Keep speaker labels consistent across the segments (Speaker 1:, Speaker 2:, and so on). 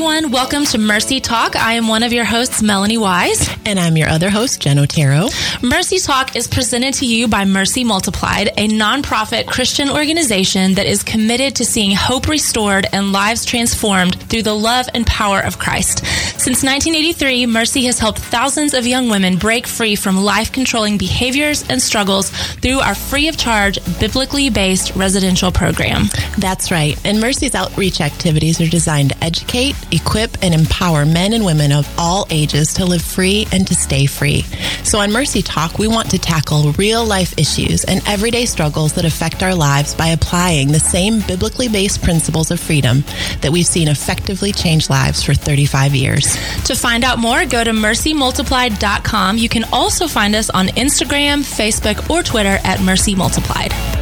Speaker 1: everyone. Welcome to Mercy Talk. I am one of your hosts, Melanie Wise.
Speaker 2: And I'm your other host, Jen Otero.
Speaker 1: Mercy Talk is presented to you by Mercy Multiplied, a nonprofit Christian organization that is committed to seeing hope restored and lives transformed through the love and power of Christ. Since 1983, Mercy has helped thousands of young women break free from life controlling behaviors and struggles through our free of charge, biblically based residential program.
Speaker 2: That's right. And Mercy's outreach activities are designed to educate, equip, and empower men and women of all ages to live free and to stay free. So on Mercy Talk, we want to tackle real life issues and everyday struggles that affect our lives by applying the same biblically based principles of freedom that we've seen effectively change lives for 35 years.
Speaker 1: To find out more, go to mercymultiplied.com. You can also find us on Instagram, Facebook, or Twitter at Mercy Multiplied.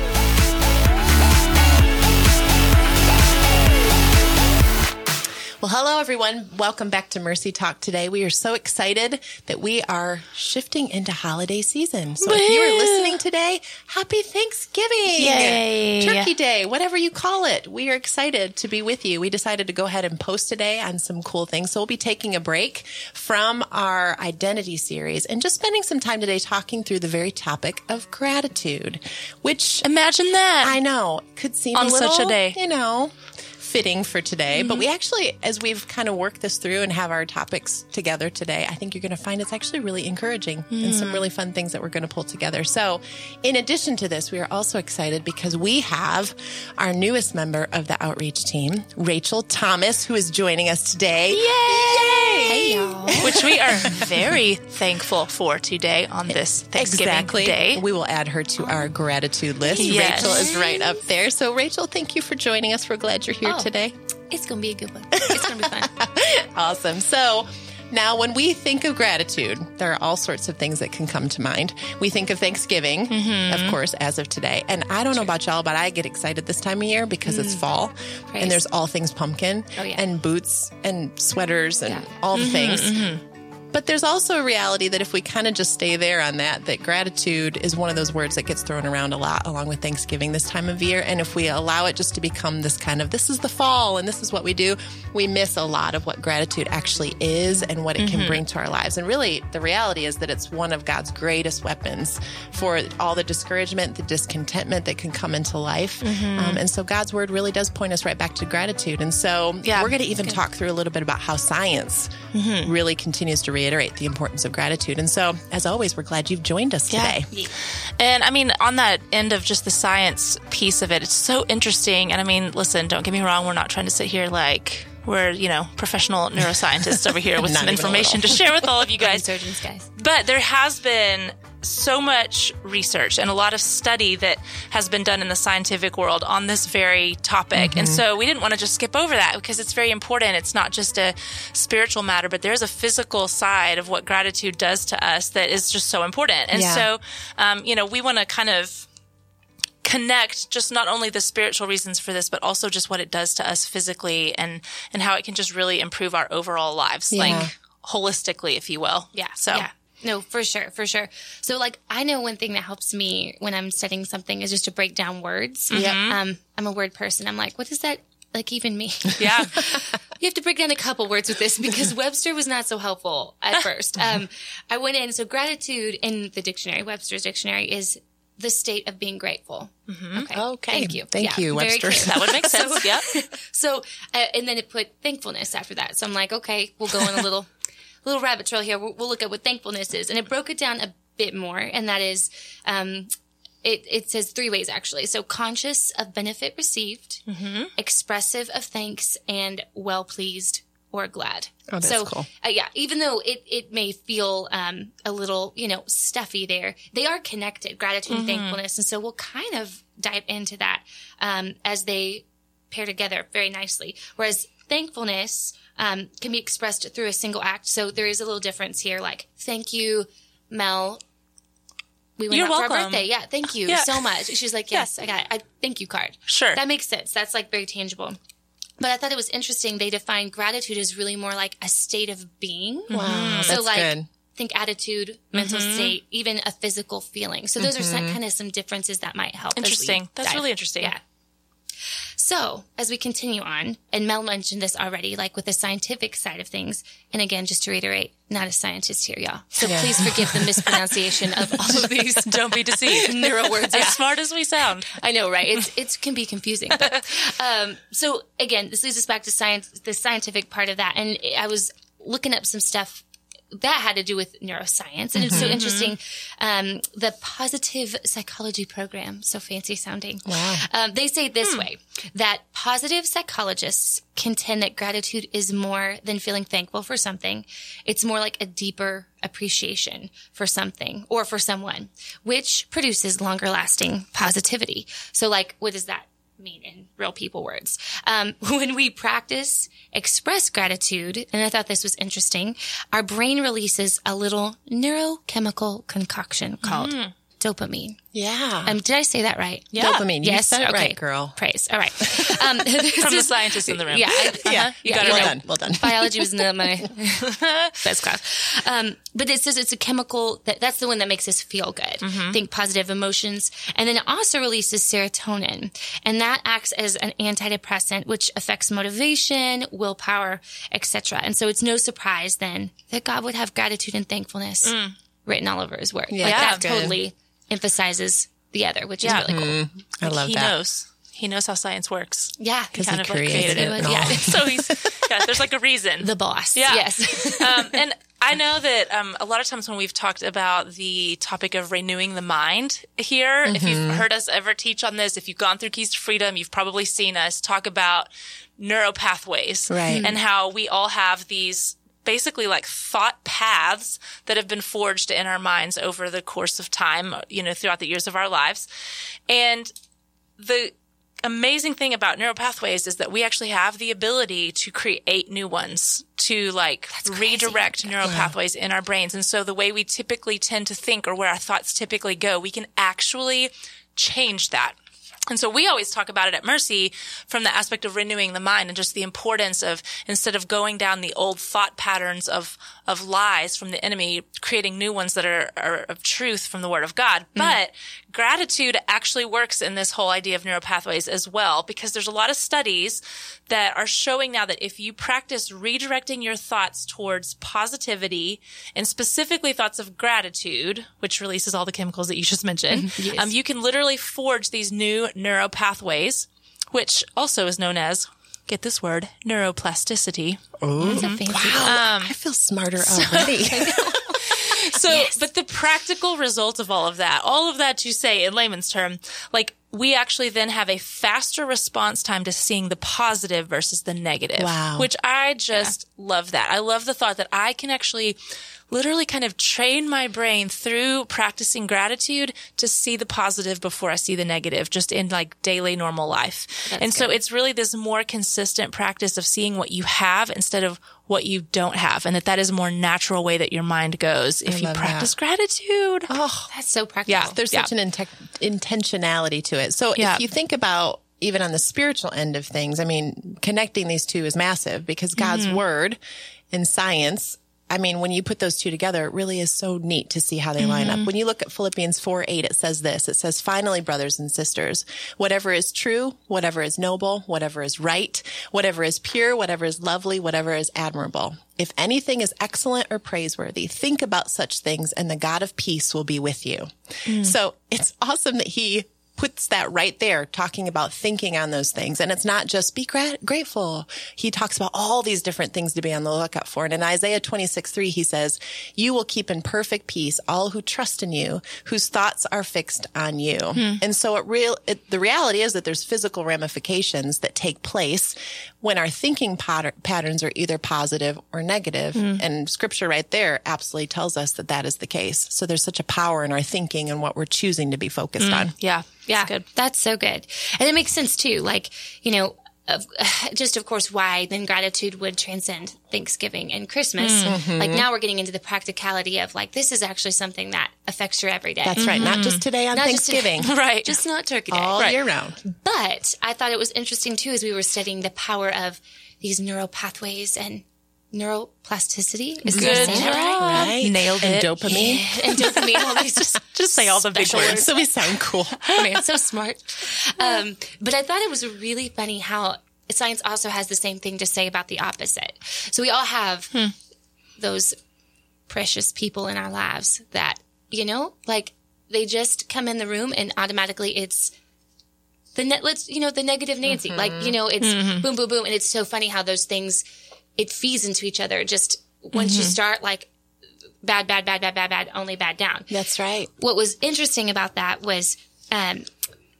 Speaker 2: Everyone. Welcome back to Mercy Talk today. We are so excited that we are shifting into holiday season. So if you are listening today, happy Thanksgiving.
Speaker 1: Yay.
Speaker 2: Turkey Day, whatever you call it. We are excited to be with you. We decided to go ahead and post today on some cool things. So we'll be taking a break from our identity series and just spending some time today talking through the very topic of gratitude, which
Speaker 1: Imagine that.
Speaker 2: I know could seem
Speaker 1: On
Speaker 2: a little,
Speaker 1: such a day.
Speaker 2: you know, fitting for today. But mm-hmm. we actually, as we've kind of worked this through and have our topics together today, I think you're going to find it's actually really encouraging and some mm. really fun things that we're going to pull together. So, in addition to this, we are also excited because we have our newest member of the outreach team, Rachel Thomas, who is joining us today.
Speaker 1: Yay!
Speaker 2: Hey,
Speaker 1: y'all. Which we are very thankful for today on this Thanksgiving
Speaker 2: Exactly.
Speaker 1: Day.
Speaker 2: We will add her to our gratitude list.
Speaker 1: Yes.
Speaker 2: Rachel is right up there. So, Rachel, thank you for joining us. We're glad you're here. Today.
Speaker 3: It's gonna be a good one. It's gonna be fun.
Speaker 2: Awesome. So now, when we think of gratitude, there are all sorts of things that can come to mind. We think of Thanksgiving,
Speaker 1: Mm-hmm.
Speaker 2: of course, as of today. And I don't know about y'all, but I get excited this time of year because it's fall
Speaker 3: Praise.
Speaker 2: and there's all things pumpkin
Speaker 3: Oh, yeah.
Speaker 2: and boots and sweaters and
Speaker 3: Yeah.
Speaker 2: all the
Speaker 1: Mm-hmm,
Speaker 2: things. But there's also a reality that if we kind of just stay there on that, that gratitude is one of those words that gets thrown around a lot along with Thanksgiving this time of year. And if we allow it just to become this kind of, this is the fall and this is what we do, we miss a lot of what gratitude actually is and what it can mm-hmm. bring to our lives. And really, the reality is that it's one of God's greatest weapons for all the discouragement, the discontentment that can come into life. Mm-hmm. Um, and so God's word really does point us right back to gratitude. And so
Speaker 1: Yeah.
Speaker 2: we're going to even talk through a little bit about how science mm-hmm. really continues to reiterate the importance of gratitude. And so, as always, we're glad you've joined us
Speaker 1: Yeah.
Speaker 2: today.
Speaker 1: And I mean, on that end of just the science piece of it, it's so interesting. And I mean, listen, don't get me wrong, we're not trying to sit here like we're, you know, professional neuroscientists over here with some information to share with all of you guys.
Speaker 3: Surgeons, guys.
Speaker 1: But there has been so much research and a lot of study that has been done in the scientific world on this very topic. And so we didn't want to just skip over that because it's very important. It's not just a spiritual matter, but there's a physical side of what gratitude does to us that is just so important. And
Speaker 2: Yeah.
Speaker 1: so, um, you know, we want to kind of connect just not only the spiritual reasons for this, but also just what it does to us physically and, and how it can just really improve our overall lives,
Speaker 2: Yeah.
Speaker 1: like holistically, if you will.
Speaker 3: Yeah.
Speaker 1: So.
Speaker 3: yeah. No, for sure, for sure. So, like, I know one thing that helps me when I'm studying something is just to break down words.
Speaker 2: Yeah.
Speaker 3: Um, I'm a word person. I'm like, what does that like even me.
Speaker 1: Yeah.
Speaker 3: you have to break down a couple words with this because Webster was not so helpful at first. Um, I went in. So, gratitude in the dictionary, Webster's dictionary, is the state of being grateful. Okay.
Speaker 2: Okay.
Speaker 3: Thank you.
Speaker 2: Thank
Speaker 3: Yeah,
Speaker 2: you, Webster.
Speaker 1: That would make sense. yep.
Speaker 3: So, uh, and then it put thankfulness after that. So I'm like, okay, we'll go in a little, little rabbit trail here. We'll, we'll look at what thankfulness is, and it broke it down a bit more, and that is, um, it it says three ways actually. So conscious of benefit received, expressive of thanks, and well pleased or glad.
Speaker 2: Oh, that's
Speaker 3: so,
Speaker 2: cool.
Speaker 3: Uh, yeah, even though it, it may feel um, a little, you know, stuffy there, they are connected, gratitude and thankfulness. And so we'll kind of dive into that um, as they pair together very nicely. Whereas thankfulness um, can be expressed through a single act. So there is a little difference here, like, thank you, Mel. We went
Speaker 1: You're
Speaker 3: out for our birthday. Yeah, thank you
Speaker 1: Yeah.
Speaker 3: so much. She's like, yes, I got it. I thank you card.
Speaker 1: Sure.
Speaker 3: That makes sense. That's like very tangible. But I thought it was interesting. They define gratitude as really more like a state of being.
Speaker 2: Wow,
Speaker 3: So
Speaker 2: that's
Speaker 3: like
Speaker 2: good.
Speaker 3: think attitude, mental state, even a physical feeling. So those are some, kind of some differences that might help.
Speaker 1: Interesting. That's
Speaker 3: dive.
Speaker 1: really interesting.
Speaker 3: Yeah. So, as we continue on, and Mel mentioned this already, like with the scientific side of things, and again, just to reiterate, not a scientist here, y'all. So
Speaker 2: Yeah.
Speaker 3: please forgive the mispronunciation of all of these
Speaker 1: Don't be deceived.
Speaker 3: neuro words.
Speaker 1: As smart as we sound.
Speaker 3: I know, right? It's it can be confusing. But, um, so again, this leads us back to science, the scientific part of that, and I was looking up some stuff that had to do with neuroscience, and it's so interesting. Um, the positive psychology program, so fancy sounding.
Speaker 2: Wow.
Speaker 3: Um, they say this way that positive psychologists contend that gratitude is more than feeling thankful for something. It's more like a deeper appreciation for something or for someone, which produces longer lasting positivity. So like, what is that mean in real people words? Um, when we practice express gratitude, and I thought this was interesting, our brain releases a little neurochemical concoction called dopamine.
Speaker 2: Yeah.
Speaker 3: Um, did I say that right?
Speaker 1: Yeah.
Speaker 2: Dopamine. You
Speaker 3: Yes.
Speaker 2: said it
Speaker 3: okay.
Speaker 2: right, girl.
Speaker 3: Praise. All right. Um,
Speaker 1: From the scientists in the room.
Speaker 3: yeah. I-
Speaker 2: Yeah.
Speaker 1: You got it
Speaker 2: well
Speaker 1: right.
Speaker 2: done. Well done.
Speaker 3: biology was not my best class. Um, but it says it's a chemical that that's the one that makes us feel good. Think positive emotions. And then it also releases serotonin and that acts as an antidepressant, which affects motivation, willpower, etc. And so it's no surprise then that God would have gratitude and thankfulness written all over his word. Like
Speaker 1: Yeah,
Speaker 3: that
Speaker 2: good.
Speaker 3: totally emphasizes the other, which
Speaker 1: Yeah.
Speaker 3: is really cool.
Speaker 2: I love
Speaker 1: he
Speaker 2: that.
Speaker 1: He knows. He knows how science works.
Speaker 3: Yeah.
Speaker 2: Because
Speaker 1: kind
Speaker 2: he
Speaker 1: of like
Speaker 2: created,
Speaker 1: created
Speaker 2: it.
Speaker 3: it. Yeah.
Speaker 1: so he's yeah. There's like a reason.
Speaker 3: The boss.
Speaker 1: Yeah.
Speaker 3: Yes.
Speaker 1: um, and I know that um, a lot of times when we've talked about the topic of renewing the mind here, if you've heard us ever teach on this, if you've gone through Keys to Freedom, you've probably seen us talk about neuropathways
Speaker 2: Right.
Speaker 1: and how we all have these basically like thought paths that have been forged in our minds over the course of time, you know, throughout the years of our lives. And the amazing thing about neuropathways is that we actually have the ability to create new ones to like redirect neuropathways in our brains. And so the way we typically tend to think or where our thoughts typically go, we can actually change that. And so we always talk about it at Mercy from the aspect of renewing the mind and just the importance of instead of going down the old thought patterns of of lies from the enemy, creating new ones that are, are of truth from the Word of God. Mm-hmm. But gratitude actually works in this whole idea of neuropathways as well, because there's a lot of studies that are showing now that if you practice redirecting your thoughts towards positivity and specifically thoughts of gratitude, which releases all the chemicals that you just mentioned, um, you can literally forge these new neuropathways, which also is known as, get this word, neuroplasticity.
Speaker 3: It's a fancy
Speaker 2: Wow. I feel smarter already.
Speaker 1: So, but the practical result of all of that, all of that to say in layman's term, like we actually then have a faster response time to seeing the positive versus the negative.
Speaker 2: Wow.
Speaker 1: Which I just love that. I love the thought that I can actually literally kind of train my brain through practicing gratitude to see the positive before I see the negative just in like daily normal life. and so it's really this more consistent practice of seeing what you have instead of what you don't have and that that is a more natural way that your mind goes if you
Speaker 2: love that.
Speaker 1: practice gratitude.
Speaker 3: That's so practical.
Speaker 1: Yeah.
Speaker 2: There's
Speaker 1: Yeah.
Speaker 2: such an inte- intentionality to it. So
Speaker 1: Yeah.
Speaker 2: if you think about even on the spiritual end of things, I mean, connecting these two is massive because God's
Speaker 1: Mm-hmm.
Speaker 2: word and science. I mean, when you put those two together, it really is so neat to see how they line
Speaker 1: Mm-hmm.
Speaker 2: up. When you look at Philippians 4 8, it says this. It says, finally, brothers and sisters, whatever is true, whatever is noble, whatever is right, whatever is pure, whatever is lovely, whatever is admirable. If anything is excellent or praiseworthy, think about such things and the God of peace will be with you. So it's awesome that he puts that right there talking about thinking on those things. And it's not just be gra- grateful. He talks about all these different things to be on the lookout for. And in Isaiah 26, 3, he says, you will keep in perfect peace all who trust in you, whose thoughts are fixed on you. Hmm. And so it real, it, the reality is that there's physical ramifications that take place when our thinking patter- patterns are either positive or negative. Hmm. And scripture right there absolutely tells us that that is the case. So there's such a power in our thinking and what we're choosing to be focused hmm. on.
Speaker 1: Yeah.
Speaker 3: Yeah,
Speaker 1: It's good.
Speaker 3: that's so good, and it makes sense too. Like you know, of, just of course, why then gratitude would transcend Thanksgiving and Christmas.
Speaker 2: Mm-hmm.
Speaker 3: Like now we're getting into the practicality of like this is actually something that affects your everyday.
Speaker 2: That's right. Not just today on
Speaker 3: Not just today.
Speaker 2: Thanksgiving.
Speaker 1: Right.
Speaker 3: just not Turkey Day.
Speaker 2: all
Speaker 1: Right.
Speaker 2: year round.
Speaker 3: But I thought it was interesting too as we were studying the power of these neural pathways and neuroplasticity. Is
Speaker 1: Good
Speaker 3: saying right?
Speaker 2: Right.
Speaker 1: Nailed
Speaker 2: and
Speaker 1: it.
Speaker 2: dopamine.
Speaker 3: And dopamine. All these just
Speaker 1: Just say all the big words.
Speaker 2: So we sound cool.
Speaker 3: Oh, man, so smart. Um, but I thought it was really funny how science also has the same thing to say about the opposite. So we all have hmm. those precious people in our lives that, you know, like they just come in the room and automatically it's the net, let's, you know, the negative Nancy. Like, you mm-hmm. know, it's mm-hmm. boom, boom, boom. And it's so funny how those things, it feeds into each other. Just once you start like bad, bad, bad, bad, bad, bad, only bad down
Speaker 2: That's right.
Speaker 3: what was interesting about that was um,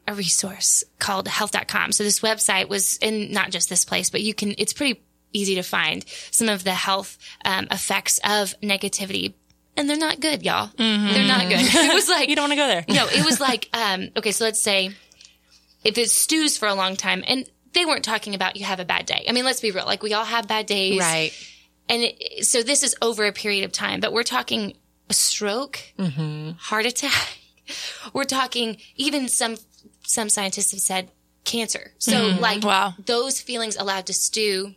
Speaker 3: a resource called health.com. So this website was in not just this place, but you can, it's pretty easy to find some of the health um, effects of negativity. And they're not good, y'all. They're not good. It was like,
Speaker 1: You don't want to go there.
Speaker 3: no, it was like, um, okay, so let's say if it stews for a long time and they weren't talking about you have a bad day. I mean, let's be real. Like we all have bad days.
Speaker 2: Right.
Speaker 3: And it, so this is over a period of time, but we're talking a stroke, mm-hmm. heart attack. We're talking even some some scientists have said cancer. So mm-hmm. like
Speaker 1: Wow.
Speaker 3: those feelings allowed to stew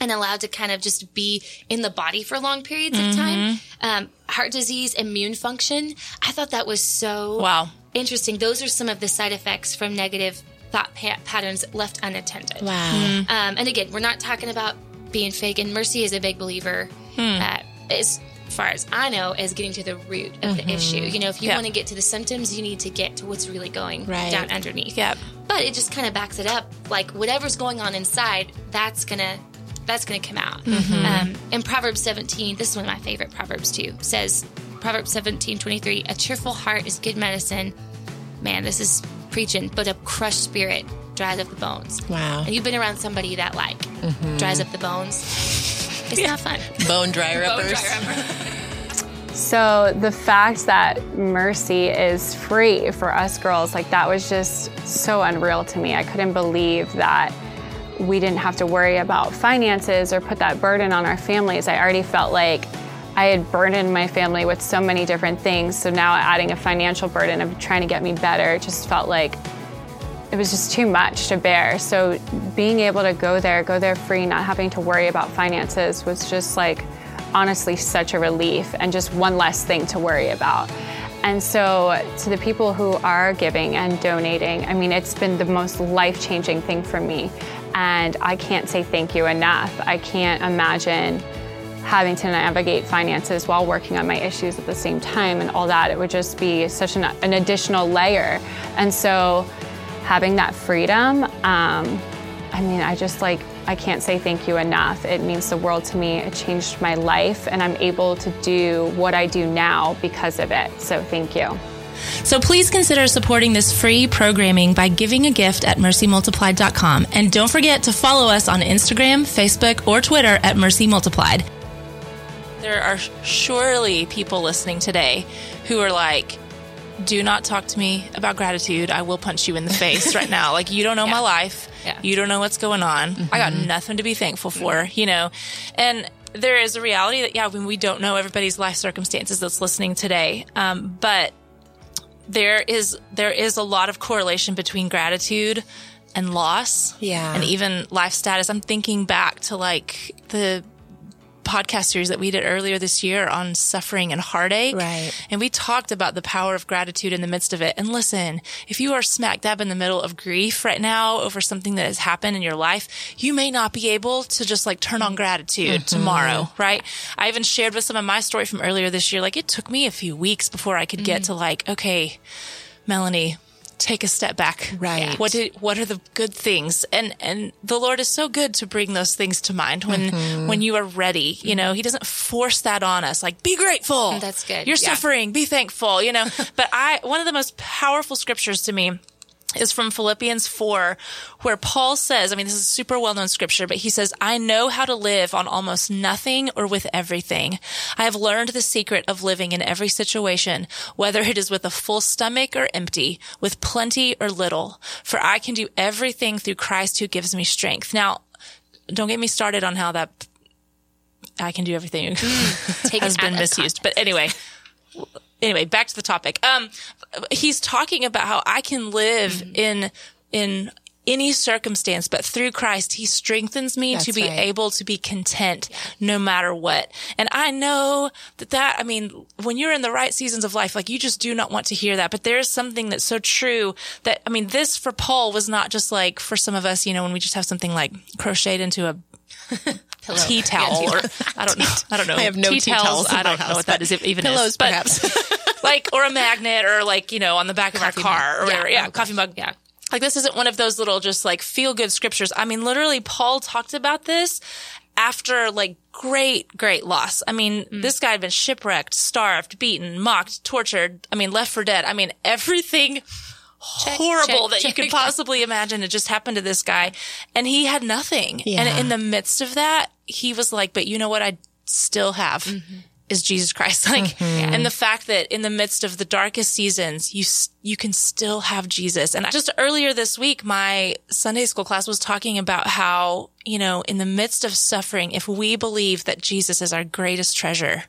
Speaker 3: and allowed to kind of just be in the body for long periods of time. Mm-hmm. Um, heart disease, immune function. I thought that was so
Speaker 1: Wow.
Speaker 3: interesting. Those are some of the side effects from negative thought pa- patterns left unattended.
Speaker 2: Wow.
Speaker 3: Um, and again, we're not talking about being fake. And Mercy is a big believer, uh, as far as I know, is getting to the root of the issue. You know, if you
Speaker 1: Yeah.
Speaker 3: want to get to the symptoms, you need to get to what's really going
Speaker 2: Right.
Speaker 3: down underneath.
Speaker 1: Yep.
Speaker 3: But it just kind of backs it up. Like whatever's going on inside, that's gonna that's gonna come out. Um, and Proverbs 17, this is one of my favorite proverbs too. Says Proverbs 17, 23, a cheerful heart is good medicine. Man, this is preaching, but a crushed spirit dries up the bones.
Speaker 2: Wow.
Speaker 3: And you've been around somebody that like mm-hmm. dries up the bones. It's not fun.
Speaker 2: Bone dry
Speaker 3: Bone dry.
Speaker 4: So the fact that Mercy is free for us girls, like that was just so unreal to me. I couldn't believe that we didn't have to worry about finances or put that burden on our families. I already felt like I had burdened my family with so many different things. So now adding a financial burden of trying to get me better just felt like it was just too much to bear. So being able to go there, go there free, not having to worry about finances was just like honestly such a relief and just one less thing to worry about. And so to the people who are giving and donating, I mean, it's been the most life changing thing for me. And I can't say thank you enough. I can't imagine having to navigate finances while working on my issues at the same time and all that. It would just be such an, an additional layer. And so having that freedom, um, I mean, I just like, I can't say thank you enough. It means the world to me. It changed my life, and I'm able to do what I do now because of it. So thank you.
Speaker 1: So please consider supporting this free programming by giving a gift at mercymultiplied.com. And don't forget to follow us on Instagram, Facebook, or Twitter at Mercy Multiplied. There are surely people listening today who are like, do not talk to me about gratitude. I will punch you in the face right now. Like, you don't know my life.
Speaker 3: Yeah.
Speaker 1: You don't know what's going on. I got nothing to be thankful for, you know? And there is a reality that, yeah, when we don't know everybody's life circumstances that's listening today. Um, but there is there is a lot of correlation between gratitude and loss
Speaker 2: Yeah.
Speaker 1: and even life status i'm thinking back to like the podcast series that we did earlier this year on suffering and heartache.
Speaker 2: Right.
Speaker 1: and we talked about the power of gratitude in the midst of it. And listen if you are smack dab in the middle of grief right now over something that has happened in your life you may not be able to just like turn on gratitude mm-hmm. tomorrow right? I even shared with some of my story from earlier this year. Like it took me a few weeks before i could get mm. to like okay melanie take a step back.
Speaker 2: Right.
Speaker 1: what did what are the good things? And and the lord is so good to bring those things to mind when mm-hmm. when you are ready you know? He doesn't force that on us like be grateful.
Speaker 3: That's good.
Speaker 1: you're
Speaker 3: Yeah.
Speaker 1: suffering. Be thankful you know? But i one of the most powerful scriptures to me is from Philippians 4, where Paul says, I mean, this is a super well known scripture, but he says, I know how to live on almost nothing or with everything. I have learned the secret of living in every situation, whether it is with a full stomach or empty, with plenty or little, for I can do everything through Christ who gives me strength. Now, don't get me started on how that I can do everything
Speaker 3: Take
Speaker 1: has been misused. But anyway, anyway, back to the topic. Um, he's talking about how I can live
Speaker 3: Mm-hmm.
Speaker 1: in in any circumstance, but through Christ, he strengthens me
Speaker 2: That's
Speaker 1: to be
Speaker 2: right.
Speaker 1: able to be content no matter what. And I know that that, I mean, when you're in the right seasons of life, like you just do not want to hear that, but there's something that's so true that, I mean, this for Paul was not just like for some of us, you know, when we just have something like crocheted into a tea towel or I don't know. I don't know.
Speaker 2: I have no tea towels in
Speaker 1: I don't know
Speaker 2: house,
Speaker 1: what that is even
Speaker 2: pillows,
Speaker 1: is. But
Speaker 2: perhaps.
Speaker 1: like or a magnet or like, you know, on the back of our car or whatever. Yeah, coffee mug.
Speaker 3: Yeah.
Speaker 1: Like this isn't one of those little just like feel good scriptures. I mean, literally Paul talked about this after like great, great loss. I mean, mm. this guy had been shipwrecked, starved, beaten, mocked, tortured. I mean, left for dead. I mean, everything horrible
Speaker 3: check,
Speaker 1: that you could possibly imagine It just happened to this guy. And he had nothing.
Speaker 2: Yeah.
Speaker 1: And in the midst of that, he was like, but you know what? I still have is Jesus Christ. Like, and the fact that in the midst of the darkest seasons, you, you can still have Jesus. And just earlier this week, my Sunday school class was talking about how, you know, in the midst of suffering, if we believe that Jesus is our greatest treasure,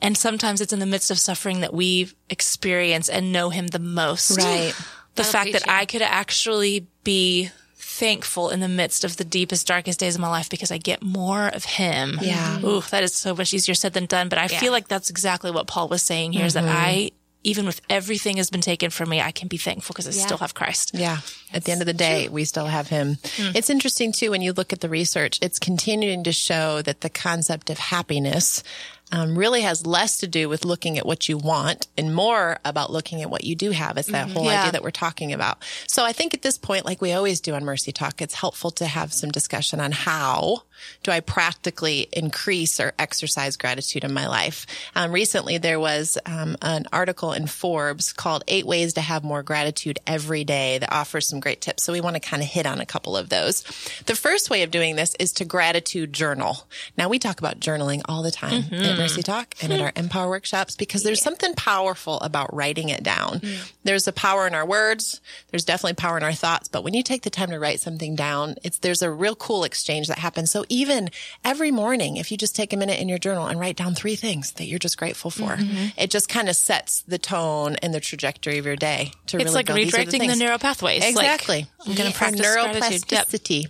Speaker 1: and sometimes it's in the midst of suffering that we experience and know him the most.
Speaker 2: Right.
Speaker 1: The
Speaker 3: That'll
Speaker 1: fact that
Speaker 3: you.
Speaker 1: I could actually be thankful in the midst of the deepest, darkest days of my life because I get more of him.
Speaker 2: Yeah.
Speaker 1: Ooh, that is so much easier said than done. But I feel like that's exactly what Paul was saying here is that mm-hmm. I, even with everything has been taken from me, I can be thankful because I still have Christ.
Speaker 2: Yeah. At the end of the day, we still have him. Hmm. It's interesting too, when you look at the research, it's continuing to show that the concept of happiness um, really has less to do with looking at what you want and more about looking at what you do have. It's that whole
Speaker 1: Yeah.
Speaker 2: idea that we're talking about. So I think at this point, like we always do on Mercy Talk, it's helpful to have some discussion on how do I practically increase or exercise gratitude in my life. Um, recently, there was um, an article in Forbes called Eight Ways to Have More Gratitude Every Day that offers some great tips. So we want to kind of hit on a couple of those. The first way of doing this is to gratitude journal. Now we talk about journaling all the time at Mercy Talk and at our Empower workshops because there's something powerful about writing it down. There's a power in our words. There's definitely power in our thoughts, but when you take the time to write something down, it's, there's a real cool exchange that happens. So even every morning, if you just take a minute in your journal and write down three things that you're just grateful for, it just kind of sets the tone and the trajectory of your day to
Speaker 1: It's
Speaker 2: really
Speaker 1: like
Speaker 2: go, "These are the
Speaker 1: redirecting the,
Speaker 2: things."
Speaker 1: neural pathways. Like,
Speaker 2: Exactly.
Speaker 1: I'm going to practice gratitude. Yep.
Speaker 2: neuroplasticity.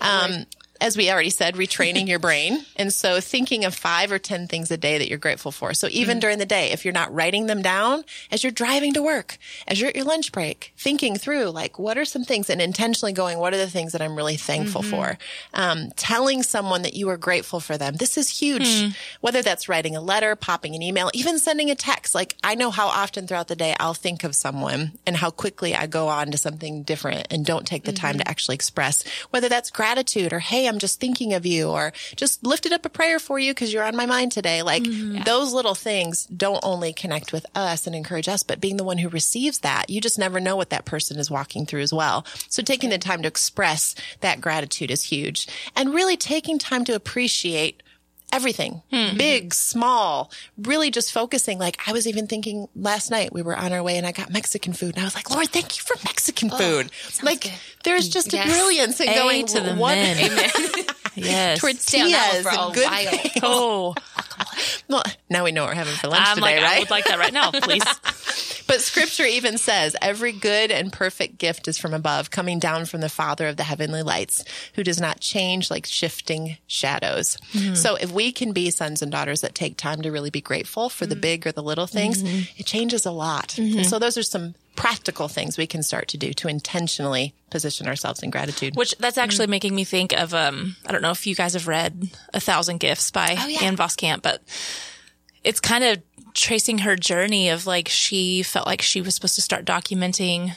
Speaker 2: Um, as we already said, retraining your brain. And so thinking of five or 10 things a day that you're grateful for. So even during the day, if you're not writing them down as you're driving to work, as you're at your lunch break, thinking through like, what are some things and intentionally going, what are the things that I'm really thankful mm-hmm. for? Um, telling someone that you are grateful for them. This is huge. Hmm. Whether that's writing a letter, popping an email, even sending a text. Like I know how often throughout the day I'll think of someone and how quickly I go on to something different and don't take the time to mm-hmm. actually express whether that's gratitude or, Hey, I'm just thinking of you or just lifted up a prayer for you because you're on my mind today. Like mm-hmm. those little things don't only connect with us and encourage us, but being the one who receives that, you just never know what that person is walking through as well. So taking the time to express that gratitude is huge and really taking time to appreciate everything, hmm. big, small, really just focusing. Like I was even thinking last night we were on our way and I got Mexican food and I was like, Lord, thank you for Mexican oh, food. Like
Speaker 3: good.
Speaker 2: there's mm, just
Speaker 3: Yes.
Speaker 2: a brilliance in
Speaker 1: A
Speaker 2: going
Speaker 1: to the men. Yes.
Speaker 3: Stay on that
Speaker 2: tortillas and good
Speaker 3: while.
Speaker 2: things.
Speaker 1: Oh,
Speaker 2: Well, now we know what we're having for lunch
Speaker 1: I'm
Speaker 2: today,
Speaker 1: like,
Speaker 2: right?
Speaker 1: I would like that right now, please.
Speaker 2: But scripture even says every good and perfect gift is from above, coming down from the Father of the heavenly lights, who does not change like shifting shadows. Mm-hmm. So if we can be sons and daughters that take time to really be grateful for the mm. big or the little things, mm-hmm. it changes a lot. And so those are some practical things we can start to do to intentionally position ourselves in gratitude.
Speaker 1: Which that's actually making me think of um I don't know if you guys have read A Thousand Gifts by
Speaker 3: yeah.
Speaker 1: Ann Voskamp, but it's kind of tracing her journey of like she felt like she was supposed to start documenting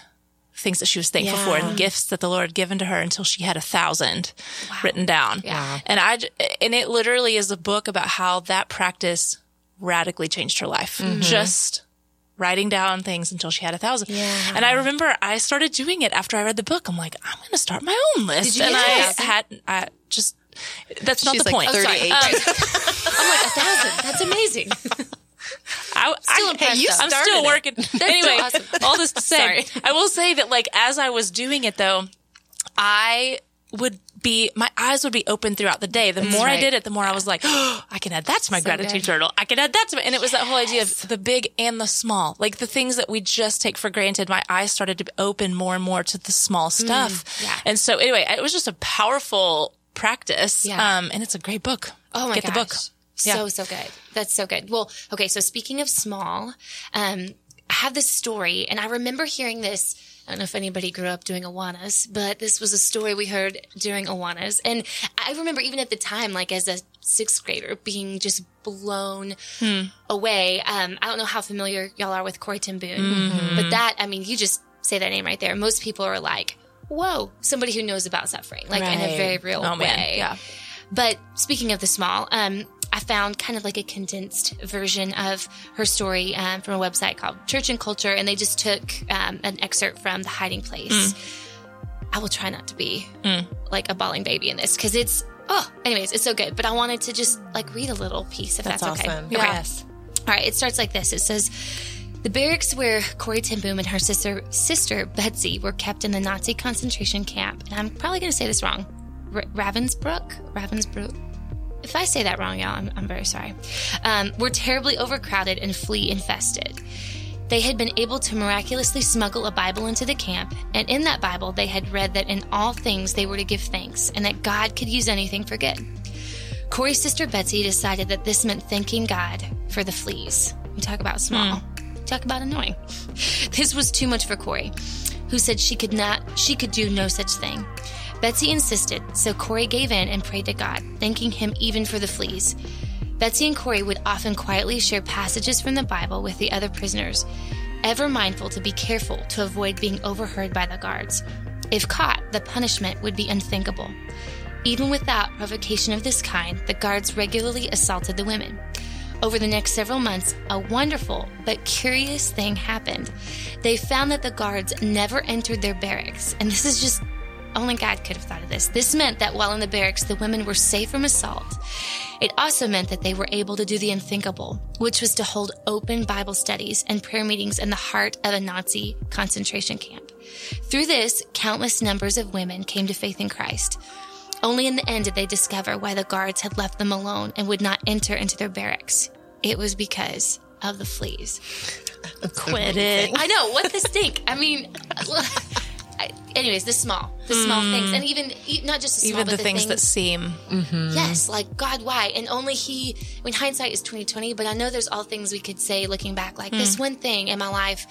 Speaker 1: things that she was thankful for and gifts that the Lord had given to her until she had a thousand written down.
Speaker 3: Yeah.
Speaker 1: And I and it literally is a book about how that practice radically changed her life. Just writing down things until she had a thousand.
Speaker 2: Yeah.
Speaker 1: And I remember I started doing it after I read the book. I'm like, I'm going to start my own list.
Speaker 3: you
Speaker 1: and
Speaker 3: get
Speaker 1: I
Speaker 3: a
Speaker 1: had, I just, that's not
Speaker 2: She's
Speaker 1: the
Speaker 2: like
Speaker 1: point.
Speaker 2: 38.
Speaker 1: Um,
Speaker 3: I'm like a thousand. That's amazing.
Speaker 1: I,
Speaker 3: Still
Speaker 1: I,
Speaker 3: impressed,
Speaker 2: you.
Speaker 1: I'm
Speaker 2: started
Speaker 1: still
Speaker 2: it.
Speaker 1: working. anyway,
Speaker 3: awesome.
Speaker 1: all this to say,
Speaker 3: Sorry.
Speaker 1: I will say that like as I was doing it though, I would be my eyes would be open throughout the day. The more I did it, the more I was like, oh, I can add that to my gratitude
Speaker 3: good.
Speaker 1: journal. I can add that to my, and it was that whole idea of the big and the small, like the things that we just take for granted. My eyes started to open more and more to the small stuff.
Speaker 3: Mm, yeah.
Speaker 1: And so anyway, it was just a powerful practice.
Speaker 3: Yeah.
Speaker 1: Um, and it's a great book.
Speaker 3: Oh my
Speaker 1: Get
Speaker 3: gosh.
Speaker 1: the book. Yeah.
Speaker 3: So, so good. That's so good. Well, okay. So speaking of small, um, I have this story and I remember hearing this. I don't know if anybody grew up doing Awanas, but this was a story we heard during Awanas. And I remember even at the time, like as a sixth grader, being just blown away. Um, I don't know how familiar y'all are with Corrie Ten Boom, but that, I mean, you just say that name right there. Most people are like, whoa, somebody who knows about suffering, like in a very real
Speaker 1: Oh, man.
Speaker 3: way.
Speaker 1: Yeah.
Speaker 3: But speaking of the small, um, I found kind of like a condensed version of her story um, from a website called Church and Culture, and they just took um, an excerpt from The Hiding Place. I will try not to be like a bawling baby in this because it's oh, anyways, it's so good. But I wanted to just like read a little piece if that's,
Speaker 2: That's
Speaker 3: okay.
Speaker 2: awesome.
Speaker 3: Okay.
Speaker 2: Yes.
Speaker 3: All right, it starts like this. It says, "The barracks where Corrie Ten Boom and her sister sister Betsy were kept in the Nazi concentration camp, and I'm probably going to say this wrong, R- Ravensbrück, Ravensbrück. If I say that wrong, y'all, I'm, I'm very sorry. Um, were terribly overcrowded and flea infested. They had been able to miraculously smuggle a Bible into the camp, and in that Bible, they had read that in all things they were to give thanks, and that God could use anything for good. Corrie's sister Betsy decided that this meant thanking God for the fleas. We talk about small. Talk about annoying. This was too much for Corrie, who said she could not she could do no such thing. Betsy insisted, so Corrie gave in and prayed to God, thanking him even for the fleas. Betsy and Corrie would often quietly share passages from the Bible with the other prisoners, ever mindful to be careful to avoid being overheard by the guards. If caught, the punishment would be unthinkable. Even without provocation of this kind, the guards regularly assaulted the women. Over the next several months, a wonderful but curious thing happened. They found that the guards never entered their barracks, and this is just only God could have thought of this. This meant that while in the barracks, the women were safe from assault. It also meant that they were able to do the unthinkable, which was to hold open Bible studies and prayer meetings in the heart of a Nazi concentration camp. Through this, countless numbers of women came to faith in Christ. Only in the end did they discover why the guards had left them alone and would not enter into their barracks. It was because of the fleas.
Speaker 1: Quit it.
Speaker 3: I know what the stink. I mean, I- anyways, the small, the small hmm. things, and even not just the small,
Speaker 1: Even
Speaker 3: but
Speaker 1: the things that seem mm-hmm.
Speaker 3: Yes, like God, why? And only He. I mean, hindsight is twenty twenty, but I know there's all things we could say looking back, like this hmm. one thing in my life.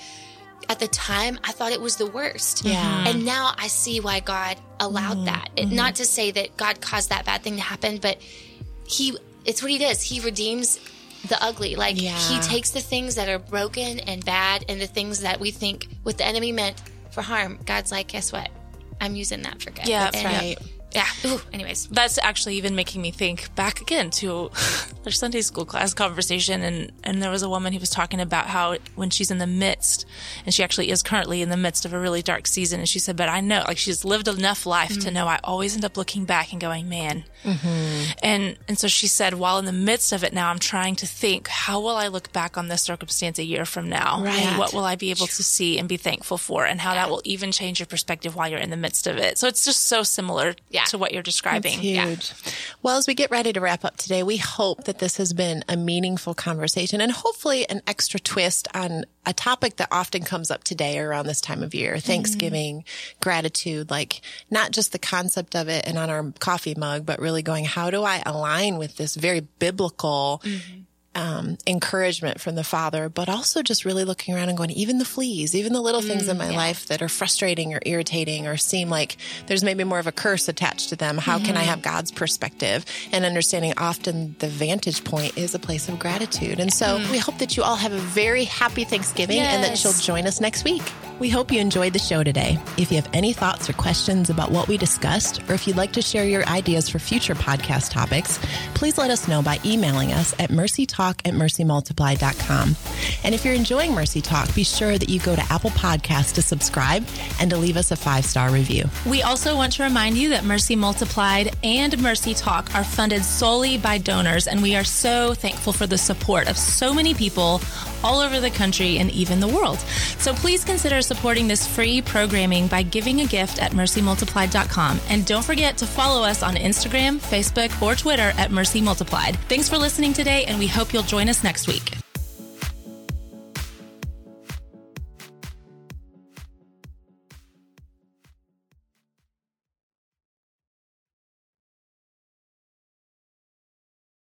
Speaker 3: At the time, I thought it was the worst.
Speaker 2: Yeah. Mm-hmm.
Speaker 3: And now I see why God allowed mm-hmm. that. It- not to say that God caused that bad thing to happen, but He. It's what He does. He redeems the ugly. Like
Speaker 2: Yeah.
Speaker 3: He takes the things that are broken and bad, and the things that we think what the enemy meant for harm. God's like, guess what? I'm using that for good.
Speaker 1: Yeah, that's
Speaker 3: And-
Speaker 2: right.
Speaker 3: Yeah. Ooh, anyways.
Speaker 1: that's actually even making me think back again to their Sunday school class conversation and and there was a woman who was talking about how when she's in the midst and she actually is currently in the midst of a really dark season and she said but I know like she's lived enough life to mm. know I always end up looking back and going man mm-hmm. and and so she said while in the midst of it now I'm trying to think how will I look back on this circumstance a year from now
Speaker 2: Right.
Speaker 1: and what will I be able to see and be thankful for and how that will even change your perspective while you're in the midst of it so it's just so similar
Speaker 3: Yeah.
Speaker 1: To what you're describing.
Speaker 2: Huge. Well, as we get ready to wrap up today, we hope that this has been a meaningful conversation and hopefully an extra twist on a topic that often comes up today around this time of year mm-hmm. Thanksgiving, gratitude, like not just the concept of it and on our coffee mug, but really going, how do I align with this very biblical mm-hmm. Um, encouragement from the Father, but also just really looking around and going, even the fleas, even the little things in mm, my life that are frustrating or irritating or seem like there's maybe more of a curse attached to them. How can I mm-hmm. have God's perspective and understanding often the vantage point is a place of gratitude. And so mm. we hope that you all have a very happy Thanksgiving and that you'll join us next week. We hope you enjoyed the show today. If you have any thoughts or questions about what we discussed, or if you'd like to share your ideas for future podcast topics, please let us know by emailing us at mercytalk at mercymultiply.com. And if you're enjoying Mercy Talk, be sure that you go to Apple Podcasts to subscribe and to leave us a five star review.
Speaker 1: We also want to remind you that Mercy Multiplied and Mercy Talk are funded solely by donors, and we are so thankful for the support of so many people all over the country and even the world. So please consider supporting this free programming by giving a gift at mercymultiplied.com. And don't forget to follow us on Instagram, Facebook, or Twitter at Mercy Multiplied. Thanks for listening today, and we hope you'll join us next week.